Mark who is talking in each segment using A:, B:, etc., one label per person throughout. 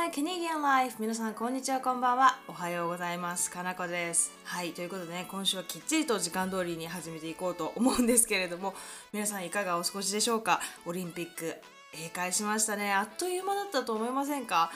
A: my Canadian life 皆さんこんにちはこんばんは。おはようございます。かなこです。はいということでね今週はきっちりと時間通りに始めていこうと思うんですけれども皆さんいかがお過ごしでしょうか？オリンピック閉会しましたね。あっという間だったと思いませんか？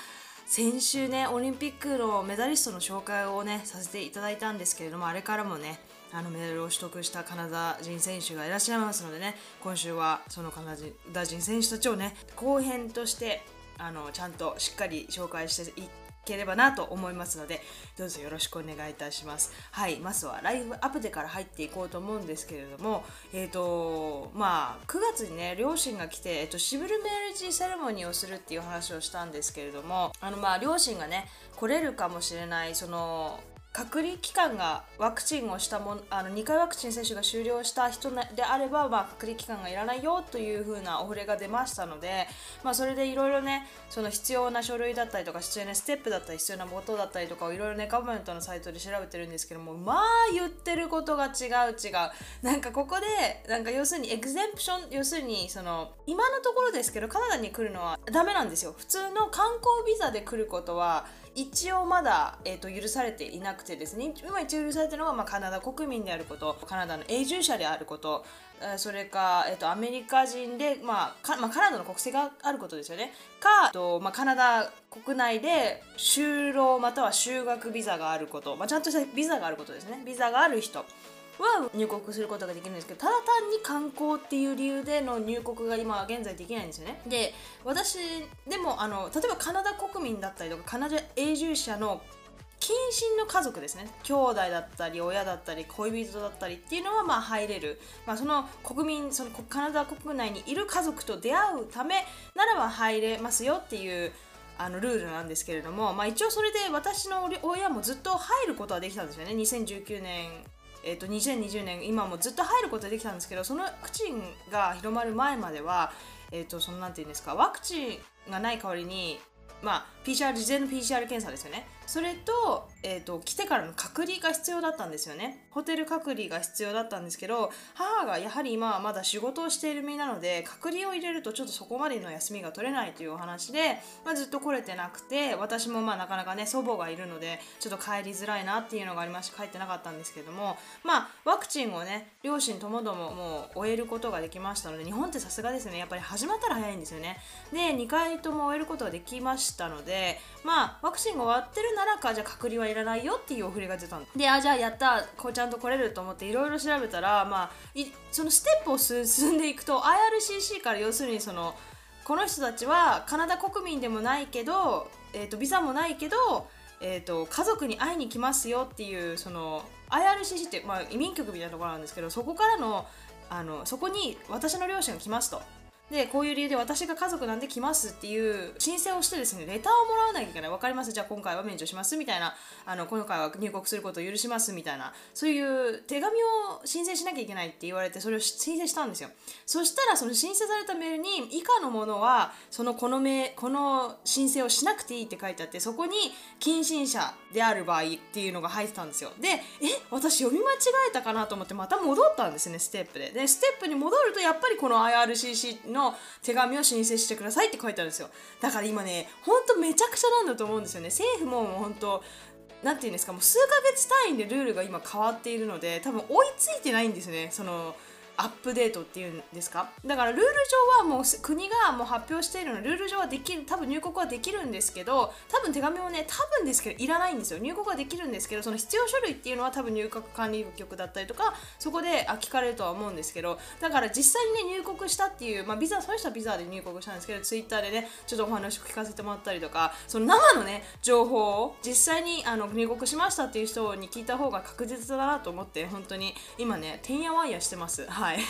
A: 先週ねオリンピックのメダリストの紹介をねさせていただいたんですけれどもあれからもねあのメダルを取得したカナダ人選手がいらっしゃいますのでね今週はそのカナダ人選手たちをね後編としてあのちゃんとしっかり紹介していければなと思いますのでどうぞよろしくお願いいたします。はいまずはライブアップデから入っていこうと思うんですけれどもえっ、ー、とまあ9月にね両親が来て、えーと、シブルメージセレモニーをするっていう話をしたんですけれどもあのまあ両親がね来れるかもしれないその隔離期間がワクチンをしたもあの2回ワクチン接種が終了した人であれば、まあ、隔離期間がいらないよというふうなお触れが出ましたので、まあ、それでいろいろねその必要な書類だったりとか必要なステップだったり必要なことだったりとかをいろいろねガバメントのサイトで調べてるんですけどもまあ言ってることが違う違う。なんかここでなんか要するにエグゼンプション要するにその今のところですけどカナダに来るのはダメなんですよ。普通の観光ビザで来ることは一応まだ、えーと、許されていなくてですね。今一応許されてるのは、まあ、カナダ国民であることカナダの永住者であることそれか、えーと、アメリカ人で、まあまあ、カナダの国籍があることですよね。かと、まあ、カナダ国内で就労または就学ビザがあること、まあ、ちゃんとしたビザがあることですね。ビザがある人。は入国することができるんですけどただ単に観光っていう理由での入国が今現在できないんですよね。で私でもあの例えばカナダ国民だったりとかカナダ永住者の近親の家族ですね兄弟だったり親だったり恋人だったりっていうのはまあ入れる、まあ、その国民そのカナダ国内にいる家族と出会うためならば入れますよっていうあのルールなんですけれども、まあ、一応それで私の親もずっと入ることはできたんですよね。2019年えーと、2020年今もずっと入ることができたんですけどそのワクチンが広まる前までは、えーと、そのなんていうんですかワクチンがない代わりにまあ、PCR 事前の PCR 検査ですよね。それと,、えーと、来てからの隔離が必要だったんですよね。ホテル隔離が必要だったんですけど母がやはり今はまだ仕事をしている身なので隔離を入れるとちょっとそこまでの休みが取れないというお話で、まあ、ずっと来れてなくて私もまあなかなかね祖母がいるのでちょっと帰りづらいなっていうのがありまして帰ってなかったんですけどもまあワクチンをね両親ともどももう終えることができましたので日本ってさすがですね。やっぱり始まったら早いんですよね。で2回とも終えることができましたのででまあワクチンが終わってるならかじゃあ隔離はいらないよっていうお触れが出たの。であじゃあやったこうちゃんと来れると思っていろいろ調べたらまあそのステップを 進んでいくと IRCC から要するにそのこの人たちはカナダ国民でもないけど、えーと、ビザもないけど、えーと、家族に会いに来ますよっていうその IRCC って、まあ、移民局みたいなところなんですけどそこからのあのそこに私の両親が来ますと。でこういう理由で私が家族なんで来ますっていう申請をしてですねレターをもらわなきゃいけない。分かります？じゃあ今回は免除しますみたいな。あの今回は入国することを許しますみたいな。そういう手紙を申請しなきゃいけないって言われてそれを申請したんですよ。そしたらその申請されたメールに以下のものはそのこのこの申請をしなくていいって書いてあってそこに近親者である場合っていうのが入ってたんですよ。でえ私読み間違えたかなと思ってまた戻ったんですねステップで。でステップに戻るとやっぱりこの IRCC の手紙を申請してくださいって書いてあるんですよ。だから今ねほんとめちゃくちゃなんだと思うんですよね。政府も本当何て言うんですかもう数ヶ月単位でルールが今変わっているので多分追いついてないんですね。そのアップデートっていうんですか？だからルール上はもう国がもう発表しているのルール上はできる多分入国はできるんですけど多分手紙もね多分ですけどいらないんですよ。入国はできるんですけどその必要書類っていうのは多分入国管理局だったりとかそこで聞かれるとは思うんですけどだから実際にね入国したっていう、まあ、ビザそういう人はビザで入国したんですけどツイッターでねちょっとお話を聞かせてもらったりとかその生のね情報を実際にあの入国しましたっていう人に聞いた方が確実だなと思って本当に今ねてんやわんやしてます。ははい。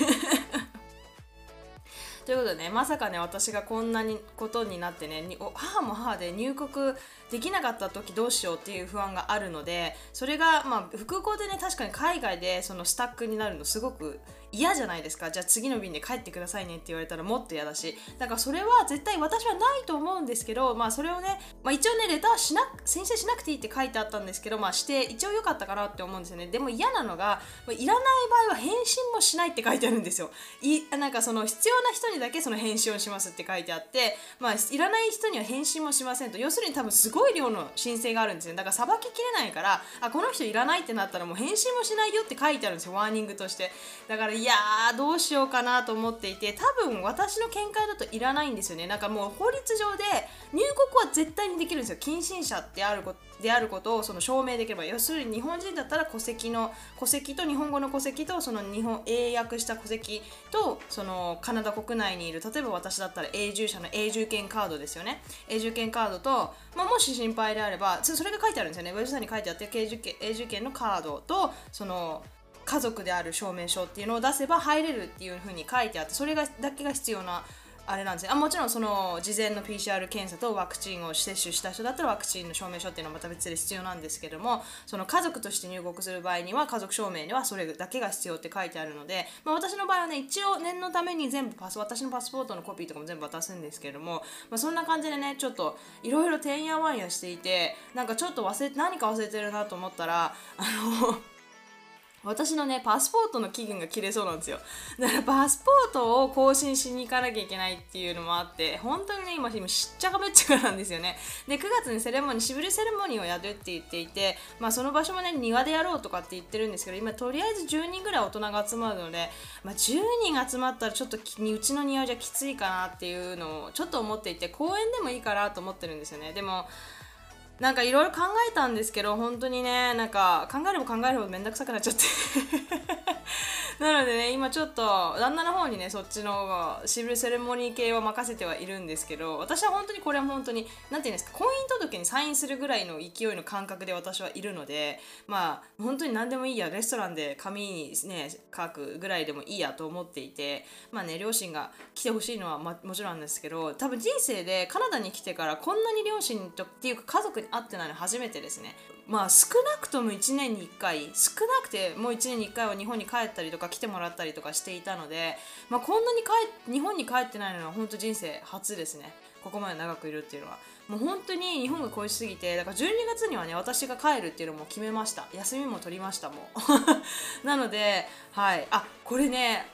A: ということでねまさかね私がこんなにことになってね母も母で入国できなかった時どうしようっていう不安があるのでそれがまあ空港でね確かに海外でそのスタックになるのすごく嫌じゃないですか。じゃあ次の便で帰ってくださいねって言われたらもっと嫌だし。だからそれは絶対私はないと思うんですけどまあそれをね、まあ、一応ねレターしな申請しなくていいって書いてあったんですけどまあして一応良かったかなって思うんですよね。でも嫌なのがいらない場合は返信もしないって書いてあるんですよ。いなんかその必要な人にだけその返信をしますって書いてあってまあいらない人には返信もしませんと。要するに多分すごい量の申請があるんですよだからさばききれないからあこの人いらないってなったらもう返信もしないよって書いてあるんですよ。ワーニングとして。だからいやーどうしようかなと思っていて多分私の見解だといらないんですよね。なんかもう法律上で入国は絶対にできるんですよ。近親者であることであることをその証明できれば。要するに日本人だったら戸籍の戸籍と日本語の戸籍とその日本英訳した戸籍とそのカナダ国内にいる例えば私だったら永住者の永住権カードですよね。永住権カードと、まあ、もし心配であればそれが書いてあるんですよね。ウェブサイトに書いてあって永住権のカードとその家族である証明書っていうのを出せば入れるっていうふうに書いてあってそれがだけが必要なあれなんですよあもちろんその事前の PCR 検査とワクチンを接種した人だったらワクチンの証明書っていうのはまた別で必要なんですけどもその家族として入国する場合には家族証明にはそれだけが必要って書いてあるので、まあ、私の場合はね一応念のために全部パス私のパスポートのコピーとかも全部渡すんですけども、まあ、そんな感じでねちょっといろいろてんやわんやしていてなんかちょっと忘れ何か忘れてるなと思ったらあの私のねパスポートの期限が切れそうなんですよ。だからパスポートを更新しに行かなきゃいけないっていうのもあって本当にね今今しっちゃかめっちゃかなんですよね。で9月にセレモニーしぶりセレモニーをやるって言っていてまあその場所もね庭でやろうとかって言ってるんですけど今とりあえず10人ぐらい大人が集まるので、まあ、10人集まったらちょっとうちの庭じゃきついかなっていうのをちょっと思っていて公園でもいいかなと思ってるんですよね。でもなんかいろいろ考えたんですけど本当にねなんか考えれば考えるほどめんどくさくなっちゃって。なのでね今ちょっと旦那の方にねそっちのシブルセレモニー系を任せてはいるんですけど私は本当にこれは本当に何て言うんですか婚姻届にサインするぐらいの勢いの感覚で私はいるのでまあ本当に何でもいいやレストランで紙にね書くぐらいでもいいやと思っていてまあね両親が来てほしいのは、ま、もちろんなんですけど多分人生でカナダに来てからこんなに両親とっていうか家族会ってないの初めてですね。まあ少なくとも1年に1回少なくてもう1年に1回は日本に帰ったりとか来てもらったりとかしていたので、まあ、こんなに帰日本に帰ってないのは本当人生初ですね。ここまで長くいるっていうのは。もう本当に日本が恋しすぎてだから12月にはね私が帰るっていうのも決めました。休みも取りましたもう。なのではい。あこれね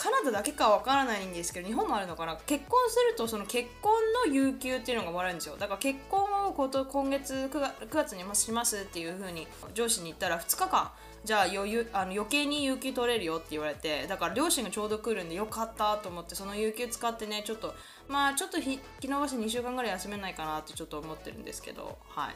A: カナダだけかわからないんですけど日本もあるのかな？結婚するとその結婚の有給っていうのがもらえるんですよ。だから結婚をこと今月 9, 月にしますっていう風に上司に言ったら2日間じゃあ余裕あの余計に有給取れるよって言われてだから両親がちょうど来るんでよかったと思ってその有給使ってねちょっとまあちょっと引き延ばして2週間ぐらい休めないかなってちょっと思ってるんですけどはい。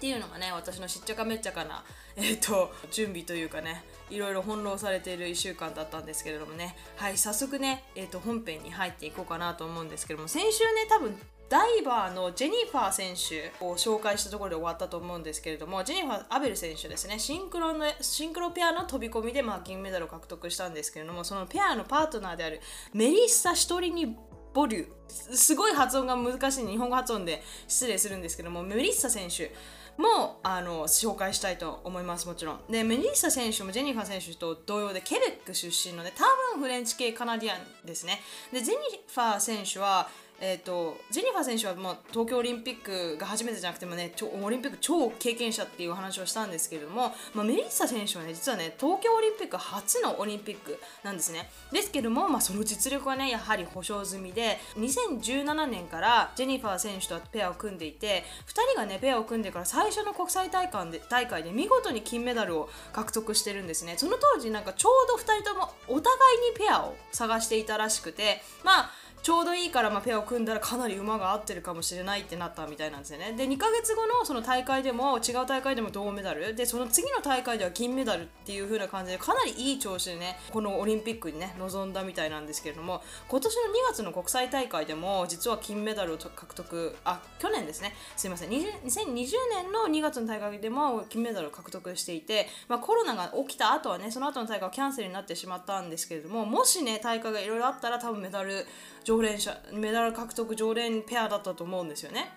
A: っていうのがね私のしっちゃかめっちゃかな、えーと、準備というかねいろいろ翻弄されている1週間だったんですけれどもね。はい早速ね、えーと、本編に入っていこうかなと思うんですけども先週ね多分ダイバーのジェニファー選手を紹介したところで終わったと思うんですけれどもジェニファー・アベル選手ですね。シンクロのシンクロペアの飛び込みで、まあ、銀メダルを獲得したんですけれどもそのペアのパートナーであるメリッサ・シトリニボリューすごい発音が難しい日本語発音で失礼するんですけどもメリッサ選手もあの紹介したいと思いますもちろん。でメリッサ選手もジェニファー選手と同様でケベック出身ので多分フレンチ系カナディアンですね。でジェニファー選手はえーと、ジェニファー選手はもう東京オリンピックが初めてじゃなくてもねオリンピック超経験者っていう話をしたんですけれども、まあ、メリッサ選手はね実はね東京オリンピック初のオリンピックなんですね。ですけども、まあ、その実力はねやはり保証済みで2017年からジェニファー選手とペアを組んでいて2人がねペアを組んでから最初の国際大会で大会で見事に金メダルを獲得してるんですね。その当時なんかちょうど2人ともお互いにペアを探していたらしくてまあちょうどいいからまペアを組んだらかなり馬が合ってるかもしれないってなったみたいなんですよね。で2ヶ月後のその大会でも違う大会でも銅メダル。でその次の大会では金メダルっていう風な感じでかなりいい調子でねこのオリンピックにね臨んだみたいなんですけれども今年の2月の国際大会でも実は金メダルを獲得あ去年ですね。すいません。2020年の2月の大会でも金メダルを獲得していて、まあ、コロナが起きた後はねその後の大会はキャンセルになってしまったんですけれどももしね大会がいろいろあったら多分メダル常連者メダル獲得常連ペアだったと思うんですよね。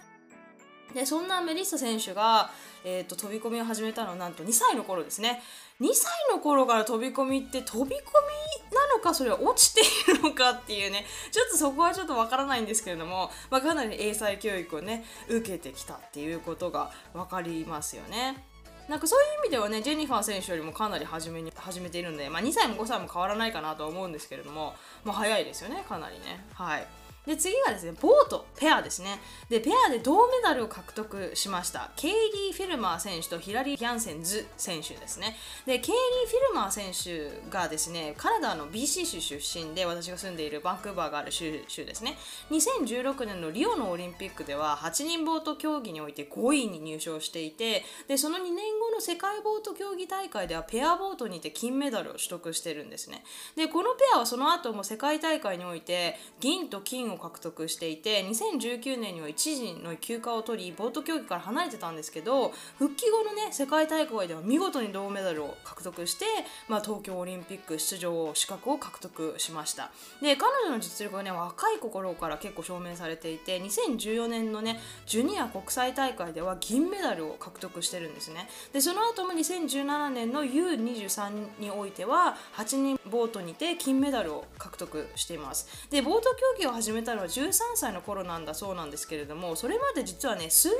A: でそんなメリッサ選手が、えーと、飛び込みを始めたのはなんと2歳の頃ですね2歳の頃から飛び込みって飛び込みなのかそれは落ちているのかっていうねちょっとそこはちょっとわからないんですけれども、まあ、かなり英才教育をね受けてきたっていうことが分かりますよね。なんかそういう意味ではねジェニファー選手よりもかなり初めに始めているので、まあ、2歳も5歳も変わらないかなとは思うんですけれども、まあ、早いですよねかなりねはい。で次がですねボートペアですね。でペアで銅メダルを獲得しましたケイリー・フィルマー選手とヒラリー・ギャンセンズ選手ですね。でケイリー・フィルマー選手がですねカナダの BC 州出身で私が住んでいるバンクーバーがある州ですね。2016年のリオのオリンピックでは8人ボート競技において5位に入賞していてでその2年後の世界ボート競技大会ではペアボートにて金メダルを取得してるんですね。でこのペアはその後も世界大会において銀と金をを獲得していて2019年には一時の休暇を取りボート競技から離れてたんですけど復帰後のね世界大会では見事に銅メダルを獲得して、まあ、東京オリンピック出場資格を獲得しました。で彼女の実力はね若い心から結構証明されていて2014年のねジュニア国際大会では銀メダルを獲得してるんですね。でその後も2017年の U23 においては8人ボートにて金メダルを獲得しています。でボート競技を始めたのは13歳の頃なんだそうなんですけれどもそれまで実はね水泳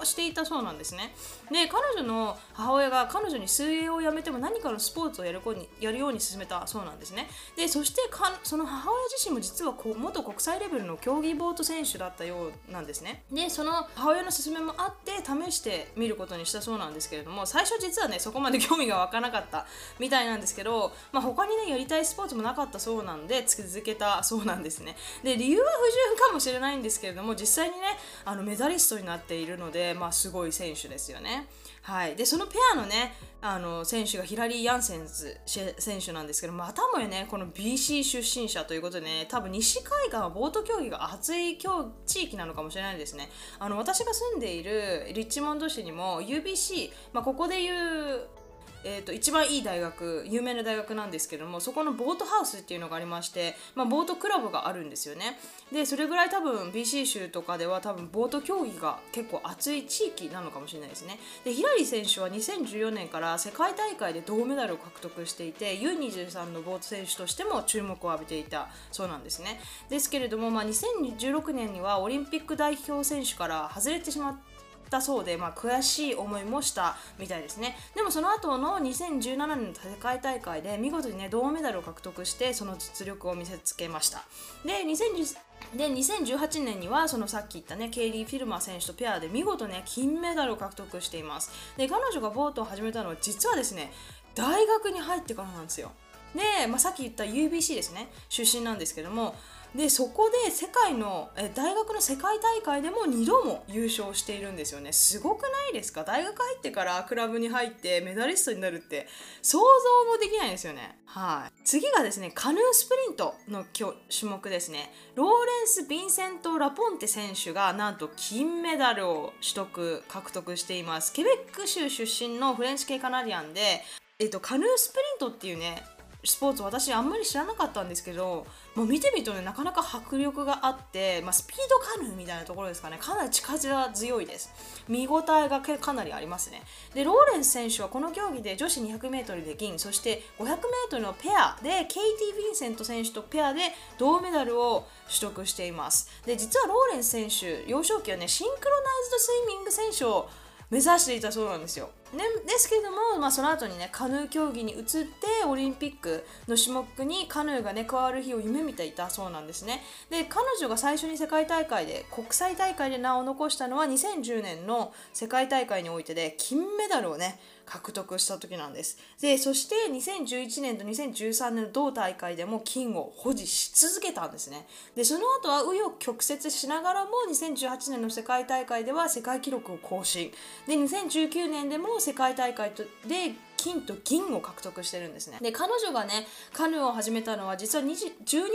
A: をしていたそうなんですね。で彼女の母親が彼女に水泳をやめても何かのスポーツをやる子にやるように勧めたそうなんですね。でそしてかその母親自身も実は元国際レベルの競技ボート選手だったようなんですね。でその母親の勧めもあって試してみることにしたそうなんですけれども最初実はねそこまで興味が湧かなかった みたいなんですけど、まあ、他にねやりたいスポーツもなかったそうなんで続けたそうなんですね。で理由不純かもしれないんですけれども実際にねあのメダリストになっているので、まあ、すごい選手ですよね。はい、でそのペアのねあの選手がヒラリー・ヤンセンズ選手なんですけどまたもやねこの BC 出身者ということでね多分西海岸はボート競技が熱い地域なのかもしれないですねあの私が住んでいるリッチモンド市にも UBC、まあ、ここでいうえーと、一番いい大学有名な大学なんですけどもそこのボートハウスっていうのがありまして、まあ、ボートクラブがあるんですよね。でそれぐらい多分 BC 州とかでは多分ボート競技が結構熱い地域なのかもしれないですね。でヒラリー選手は2014年から世界大会で銅メダルを獲得していて U23 のボート選手としても注目を浴びていたそうなんですね。ですけれども、まあ、2016年にはオリンピック代表選手から外れてしまってったそうで、まあ、悔しい思いもしたみたいですね。でもその後の2017年の世界大会で見事にね銅メダルを獲得してその実力を見せつけました。で2010で2018年にはそのさっき言ったねケイリー・フィルマー選手とペアで見事ね金メダルを獲得しています。で彼女がボートを始めたのは実はですね大学に入ってからなんですよ。で、まあ、さっき言った UBC ですね。出身なんですけどもでそこで世界のえ大学の世界大会でも2度も優勝しているんですよね。すごくないですか？大学入ってからクラブに入ってメダリストになるって想像もできないですよね。はい。次がですねカヌースプリントの種目ですね。ローレンス・ヴィンセント・ラポンテ選手がなんと金メダルを取得獲得しています。ケベック州出身のフレンチ系カナディアンでえっと、カヌースプリントっていうねスポーツ私あんまり知らなかったんですけどもう見てみるとねなかなか迫力があって、まあ、スピードカヌーみたいなところですかね。かなり力強いです。見応えがかなりありますね。でローレンス選手はこの競技で女子 200m で銀そして 500m のペアでケイティ・ヴィンセント選手とペアで銅メダルを取得しています。で実はローレンス選手幼少期はねシンクロナイズドスイミング選手を目指していたそうなんですよ。ね、ですけれども、まあ、その後にねカヌー競技に移ってオリンピックの種目にカヌーがね加わる日を夢見ていたそうなんですね。で彼女が最初に世界大会で国際大会で名を残したのは2010年の世界大会においてで金メダルをね獲得した時なんです。でそして2011年と2013年の同大会でも金を保持し続けたんですね。でその後は紆余曲折しながらも2018年の世界大会では世界記録を更新。で2019年でも世界大会で金と銀を獲得してるんですね。で彼女がねカヌーを始めたのは実は12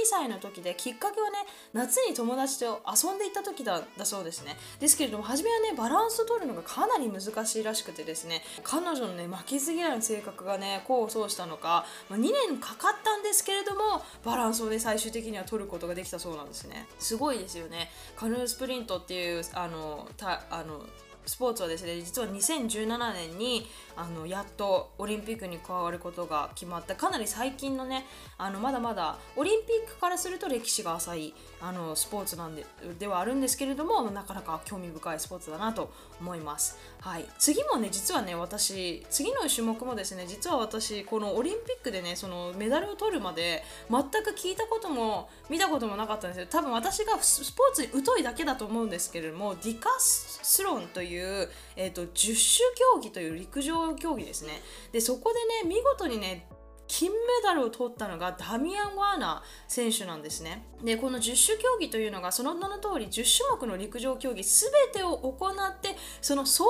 A: 歳の時できっかけはね夏に友達と遊んでいた時だだそうですね。ですけれども初めはねバランスを取るのがかなり難しいらしくてですね彼女のね負けず嫌いの性格がね功を奏したのか、まあ、2年かかったんですけれどもバランスをね最終的には取ることができたそうなんですね。すごいですよね。カヌースプリントっていうあのたあのスポーツはですね実は2017年にあのやっとオリンピックに加わることが決まった。かなり最近のねあのまだまだオリンピックからすると歴史が浅いあのスポーツなんでではあるんですけれどもなかなか興味深いスポーツだなと思います。はい、次もね実はね私次の種目もですね実は私このオリンピックでねそのメダルを取るまで全く聞いたことも見たこともなかったんですよ。多分私がスポーツに疎いだけだと思うんですけれどもディカスロンという、えーと、十種競技という陸上競技ですね。でそこでね見事にね金メダルを取ったのがダミアン・ワーナー選手なんですね。でこの十種競技というのがその名の通り10種目の陸上競技全てを行ってその総合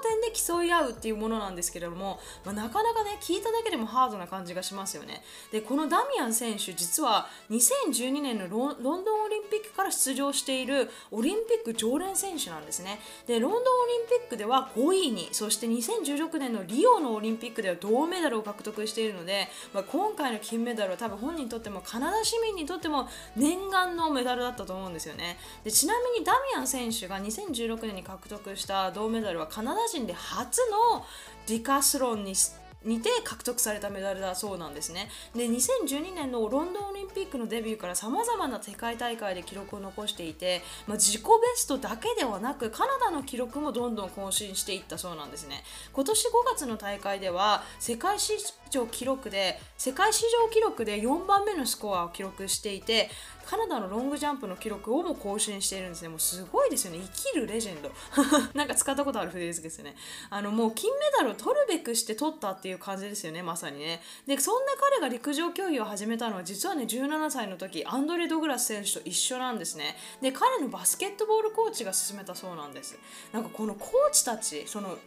A: 点で競い合うっていうものなんですけれども、まあ、なかなかね聞いただけでもハードな感じがしますよね。でこのダミアン選手実は2012年のロンドンオリンピックから出場しているオリンピック常連選手なんですね。でロンドンオリンピックでは5位にそして2016年のリオのオリンピックでは銅メダルを獲得しているのでまあ、今回の金メダルは多分本人にとってもカナダ市民にとっても念願のメダルだったと思うんですよね。でちなみにダミアン選手が2016年に獲得した銅メダルはカナダ人で初のディカスロンににて獲得されたメダルだそうなんですね。で2012年のロンドンオリンピックのデビューからさまざまな世界大会で記録を残していて、まあ、自己ベストだけではなくカナダの記録もどんどん更新していったそうなんですね。今年5月の大会では世界史上記録で世界史上記録で4番目のスコアを記録していてカナダのロングジャンプの記録をも更新しているんですね。もうすごいですよね。生きるレジェンド。なんか使ったことあるフレーズですね。あのもう金メダルを取るべくして取ったっていう感じですよね、まさにね。で、そんな彼が陸上競技を始めたのは実はね、17歳の時、アンドレ・ドグラス選手と一緒なんですね。で、彼のバスケットボールコーチが勧めたそうなんです。なんかこのコーチたち、その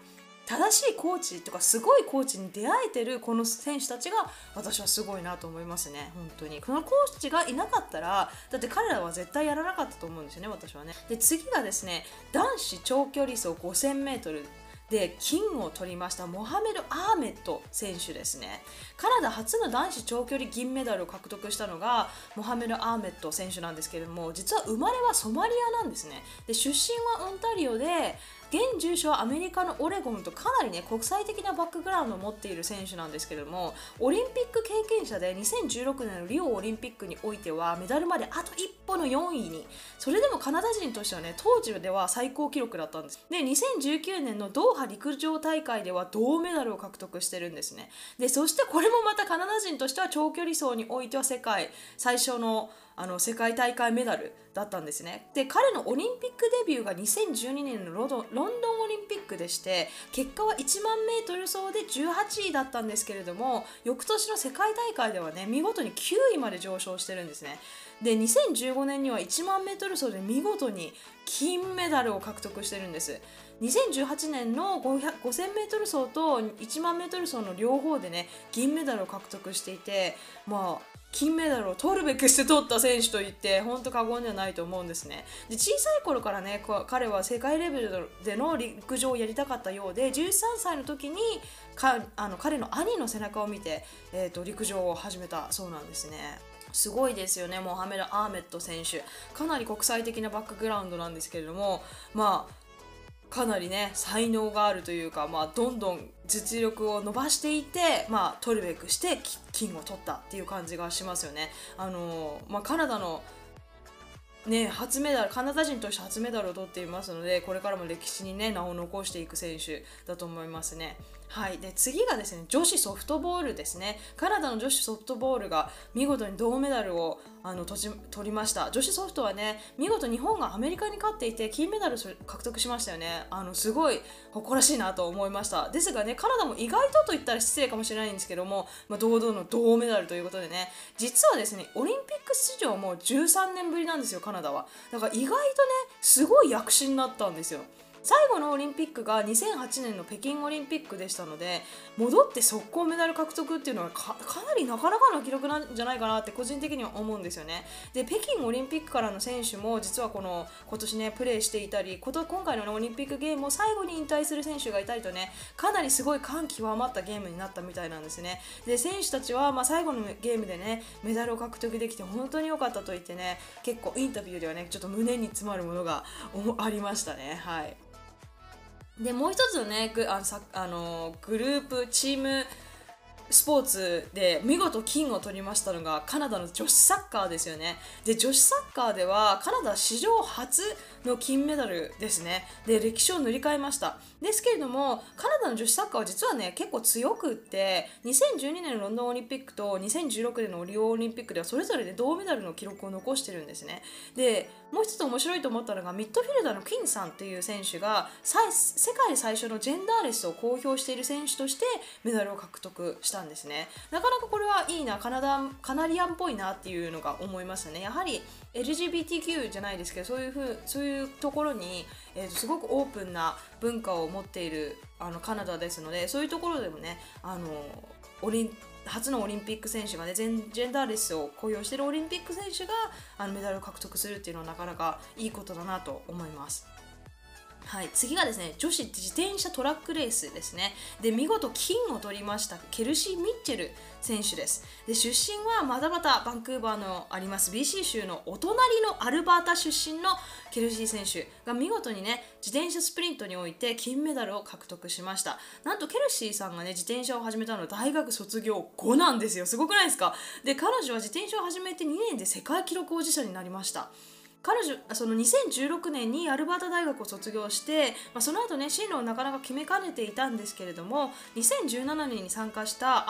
A: 正しいコーチとかすごいコーチに出会えてるこの選手たちが私はすごいなと思いますね本当に。このコーチがいなかったらだって彼らは絶対やらなかったと思うんですよね私はね。で次がですね男子長距離走 5000m で金を取りましたモハメド・アーメット選手ですね。カナダ初の男子長距離銀メダルを獲得したのがモハメド・アーメット選手なんですけれども実は生まれはソマリアなんですね。で出身はオンタリオで現住所はアメリカのオレゴンとかなりね国際的なバックグラウンドを持っている選手なんですけどもオリンピック経験者で2016年のリオオリンピックにおいてはメダルまであと一歩の4位に。それでもカナダ人としてはね当時では最高記録だったんです。で2019年のドーハ陸上大会では銅メダルを獲得してるんですね。でそしてこれもまたカナダ人としては長距離走においては世界最初のあの世界大会メダルだったんですね。で彼のオリンピックデビューが2012年のロンドンオリンピックでして結果は1万メートル走で18位だったんですけれども翌年の世界大会ではね見事に9位まで上昇してるんですね。で2015年には1万メートル走で見事に金メダルを獲得してるんです。2018年の 5000m 走と1万 m 走の両方でね銀メダルを獲得していてまあ金メダルを取るべくして取った選手といって本当過言ではないと思うんですねで小さい頃からね彼は世界レベルでの陸上をやりたかったようで13歳の時にかあの彼の兄の背中を見て、えーと、陸上を始めたそうなんですねすごいですよね、モハメド・アーメット選手。かなり国際的なバックグラウンドなんですけれども、まあ、かなりね才能があるというか、まあ、どんどん実力を伸ばしていて、まあ、取るべくして金を取ったっていう感じがしますよね。あのまあ、カナダのね、初メダルカナダ人として初メダルを取っていますのでこれからも歴史に、ね、名を残していく選手だと思いますね。はい、で次がですね女子ソフトボールですね。カナダの女子ソフトボールが見事に銅メダルをあの取りました。女子ソフトはね見事日本がアメリカに勝っていて金メダル獲得しましたよね。あのすごい誇らしいなと思いました。ですがねカナダも意外とと言ったら失礼かもしれないんですけども、まあ、堂々の銅メダルということでね。実はですねオリンピック出場も13年ぶりなんですよカナダは。だから意外とねすごい躍進になったんですよ。最後のオリンピックが2008年の北京オリンピックでしたので戻って速攻メダル獲得っていうのはかなりなかなかの記録なんじゃないかなって個人的には思うんですよね。で北京オリンピックからの選手も実はこの今年ねプレーしていたりこと今回の、オリンピックゲームを最後に引退する選手がいたりとねかなりすごい感極まったゲームになったみたいなんですね。で選手たちは、まあ、最後のゲームでねメダルを獲得できて本当に良かったと言ってね結構インタビューではねちょっと胸に詰まるものがありましたね。はいでもう一つのねグあのさあのグループチームスポーツで見事金を取りましたのがカナダの女子サッカーですよね。で女子サッカーではカナダ史上初の金メダルですね。で歴史を塗り替えました。ですけれどもカナダの女子サッカーは実はね結構強くって2012年のロンドンオリンピックと2016年のリオオリンピックではそれぞれで銅メダルの記録を残してるんですね。でもう一つ面白いと思ったのがミッドフィルダーのキンさんという選手が世界最初のジェンダーレスを公表している選手としてメダルを獲得したんですねなかなかこれはいいなカナダカナリアンっぽいなっていうのが思いますねやはり LGBTQ じゃないですけどそういうふうそういうところに、えー、すごくオープンな文化を持っているあのカナダですのでそういうところでもねあのオリン初のオリンピック選手がねジェンダーレスを雇用しているオリンピック選手があのメダルを獲得するっていうのはなかなかいいことだなと思います。はい、次がですね女子自転車トラックレースですね。で見事金を取りましたケルシー・ミッチェル選手です。で出身はまたまたバンクーバーのあります BC 州のお隣のアルバータ出身のケルシー選手が見事にね自転車スプリントにおいて金メダルを獲得しました。なんとケルシーさんがね自転車を始めたのは大学卒業後なんですよ。すごくないですか？で彼女は自転車を始めて2年で世界記録保持者になりました。彼女その2016年にアルバータ大学を卒業して、まあ、その後ね進路をなかなか決めかねていたんですけれども2017年に参加した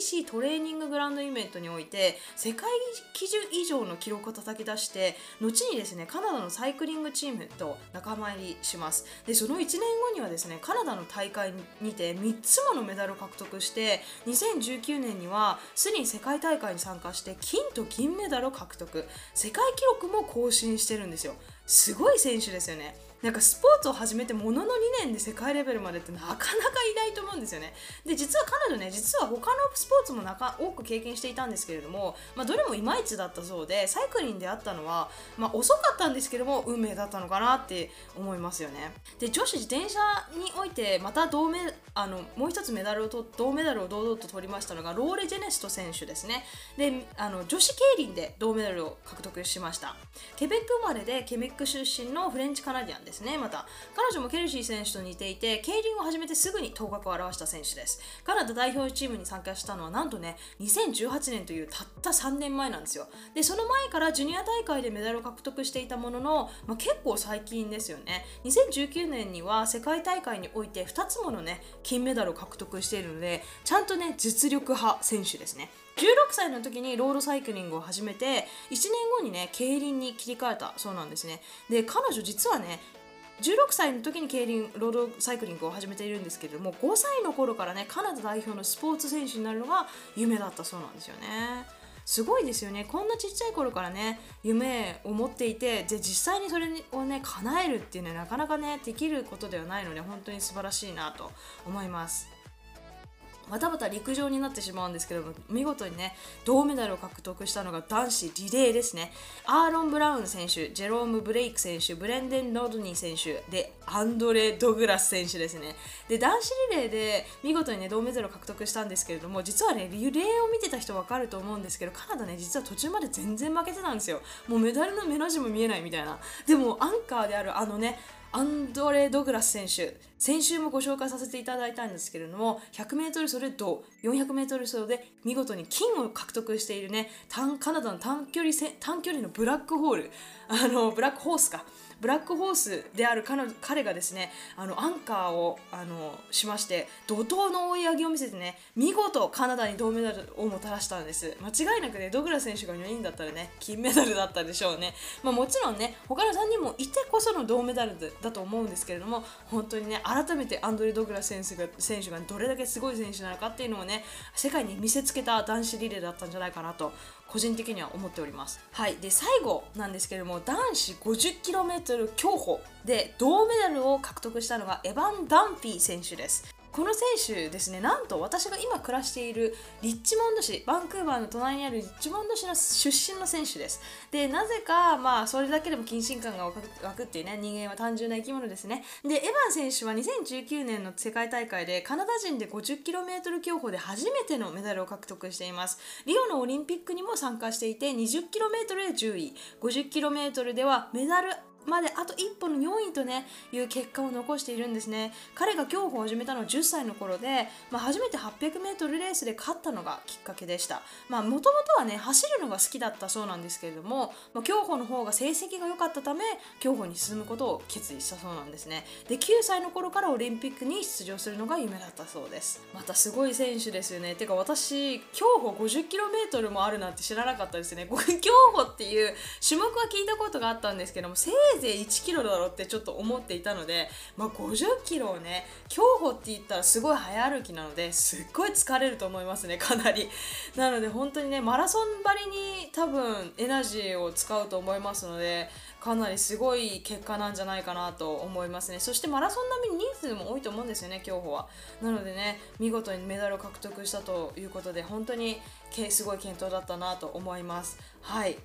A: RBC トレーニンググランドイベントにおいて世界基準以上の記録を叩き出して後にですねカナダのサイクリングチームと仲間入りします。でその1年後にはですねカナダの大会にて3つものメダルを獲得して2019年にはすでに世界大会に参加して金と銀メダルを獲得。世界記録も更新してるんですよ。すごい選手ですよね。なんかスポーツを始めてものの2年で世界レベルまでってなかなかいないと思うんですよね。で実は彼女ね実は他のスポーツもなか多く経験していたんですけれども、まあ、どれもいまいちだったそうでサイクリングであったのは、まあ、遅かったんですけども運命だったのかなって思いますよね。で女子自転車においてまた銅メあのもう一つメダルをと銅メダルを堂々と取りましたのがローレ・ジェネスト選手ですね。であの女子競輪で銅メダルを獲得しました。ケベック生まれでケベック出身のフレンチカナディアンですですね。また彼女もケルシー選手と似ていて競輪を始めてすぐに頭角を現した選手です。カナダ代表チームに参加したのはなんとね2018年というたった3年前なんですよ。でその前からジュニア大会でメダルを獲得していたものの、まあ、結構最近ですよね。2019年には世界大会において2つものね金メダルを獲得しているのでちゃんとね実力派選手ですね。16歳の時にロードサイクリングを始めて1年後にね競輪に切り替えたそうなんですね。で彼女実はね16歳の時に競輪ロードサイクリングを始めているんですけれども5歳の頃からねカナダ代表のスポーツ選手になるのが夢だったそうなんですよね。すごいですよねこんなちっちゃい頃からね夢を持っていてで実際にそれをね叶えるっていうのはなかなかねできることではないので本当に素晴らしいなと思います。またまた陸上になってしまうんですけども見事にね銅メダルを獲得したのが男子リレーですね。アーロン・ブラウン選手ジェローム・ブレイク選手ブレンデン・ロドニー選手でアンドレ・ドグラス選手ですね。で男子リレーで見事にね銅メダルを獲得したんですけれども実はねリレーを見てた人分かると思うんですけどカナダね実は途中まで全然負けてたんですよ。もうメダルの目の字も見えないみたいな。でもアンカーであるあのねアンドレ・ドグラス選手。先週もご紹介させていただいたんですけれども 100m それと 400m 走で見事に金を獲得しているねカナダの短距離短距離のブラックホール。あのブラックホースか。ブラックホースである彼彼がですねあのアンカーをあのしまして怒涛の追い上げを見せてね見事カナダに銅メダルをもたらしたんです。間違いなくねドグラ選手が4人だったらね金メダルだったでしょうね、まあ、もちろんね他の3人もいてこその銅メダルだと思うんですけれども本当にね改めてアンドレ・ドグラ選手が選手がどれだけすごい選手なのかっていうのをね世界に見せつけた男子リレーだったんじゃないかなと個人的には思っております。はい、で最後なんですけれども男子 50km 競歩で銅メダルを獲得したのがエヴァン・ダンフィー選手です。この選手ですね、なんと私が今暮らしているリッチモンド市、バンクーバーの隣にあるリッチモンド市の出身の選手です。で、なぜか、まあ、それだけでも謹慎感が湧くっていうね、人間は単純な生き物ですね。で、エヴァン選手は2019年の世界大会でカナダ人で 50km 競歩で初めてのメダルを獲得しています。リオのオリンピックにも参加していて、20km で10位、50km ではメダルまであと一歩の4位とねいう結果を残しているんですね。彼が競歩を始めたのは10歳の頃で、まあ、初めて 800m レースで勝ったのがきっかけでした。まあもともとはね走るのが好きだったそうなんですけれども、まあ、競歩の方が成績が良かったため競歩に進むことを決意したそうなんですね。で9歳の頃からオリンピックに出場するのが夢だったそうです。またすごい選手ですよね。てか私競歩 50km もあるなんて知らなかったですね。競歩っていう種目は聞いたことがあったんですけどもいぜい1キロだろうってちょっと思っていたので、まあ、50キロをね競歩って言ったらすごい早歩きなのですっごい疲れると思いますねかなり。なので本当にねマラソンばりに多分エナジーを使うと思いますのでかなりすごい結果なんじゃないかなと思いますね。そしてマラソン並みに人数も多いと思うんですよね競歩は。なのでね見事にメダルを獲得したということで本当にすごい健闘だったなと思います。はい。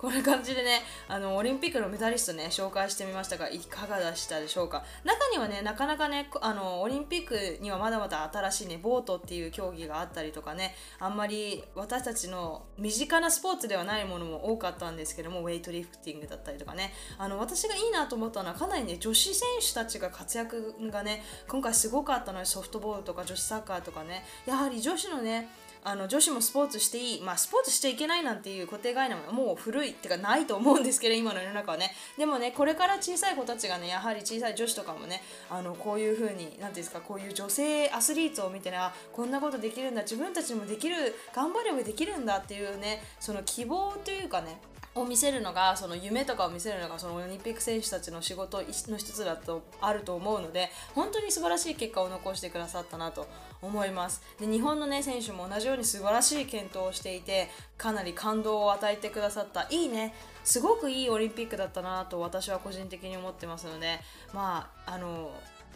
A: こんな感じでね、あの、オリンピックのメダリストね、紹介してみましたが、いかがでしたでしょうか？中にはね、なかなかね、あの、オリンピックにはまだまだ新しいね、ボートっていう競技があったりとかね、あんまり私たちの身近なスポーツではないものも多かったんですけども、ウェイトリフティングだったりとかね、あの、私がいいなと思ったのは、かなりね、女子選手たちが活躍がね、今回すごかったので、ソフトボールとか女子サッカーとかね、やはり女子のね、あの女子もスポーツしていい、まあ、スポーツしちゃいけないなんていう固定概念はもう古いっていうかないと思うんですけど 今の世の中はね。でもねこれから小さい子たちがねやはり小さい女子とかもねあのこういうふうに何て言うんですかこういう女性アスリートを見てねあこんなことできるんだ自分たちもできる頑張ればできるんだっていうねその希望というかねを見せるのがその夢とかを見せるのがそのオリンピック選手たちの仕事の一つだとあると思うので本当に素晴らしい結果を残してくださったなと思います。で日本の、ね、選手も同じように素晴らしい健闘をしていてかなり感動を与えてくださったいいねすごくいいオリンピックだったなと私は個人的に思ってますのでまああの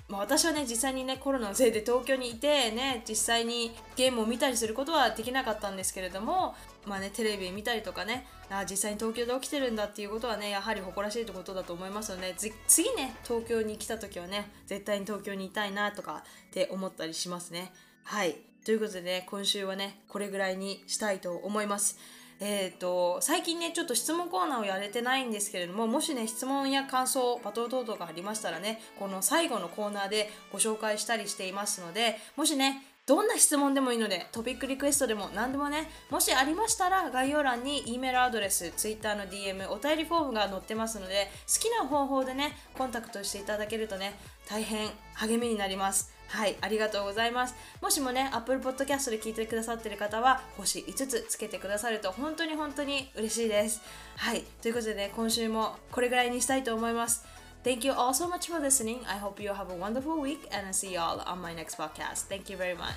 A: まあ、私はね実際にねコロナのせいで東京にいてね実際にゲームを見たりすることはできなかったんですけれどもまあねテレビ見たりとかねあ実際に東京で起きてるんだっていうことはねやはり誇らしいってことだと思いますので次ね東京に来た時はね絶対に東京にいたいなとかって思ったりしますね。はい。ということでね今週はねこれぐらいにしたいと思います。えーと、最近ねちょっと質問コーナーをやれてないんですけれどももしね質問や感想バトル等々がありましたらねこの最後のコーナーでご紹介したりしていますのでもしねどんな質問でもいいのでトピックリクエストでも何でもねもしありましたら概要欄に E メールアドレス Twitter の DM お便りフォームが載ってますので好きな方法でねコンタクトしていただけるとね大変励みになります。はい、ありがとうございます。もしもね、Apple Podcast で聞いてくださってる方は、星5つつけてくださると本当に本当に嬉しいです。はい、ということでね、今週もこれぐらいにしたいと思います。Thank you all so much for listening. I hope you have a wonderful week and I'll see you all on my next podcast. Thank you very much.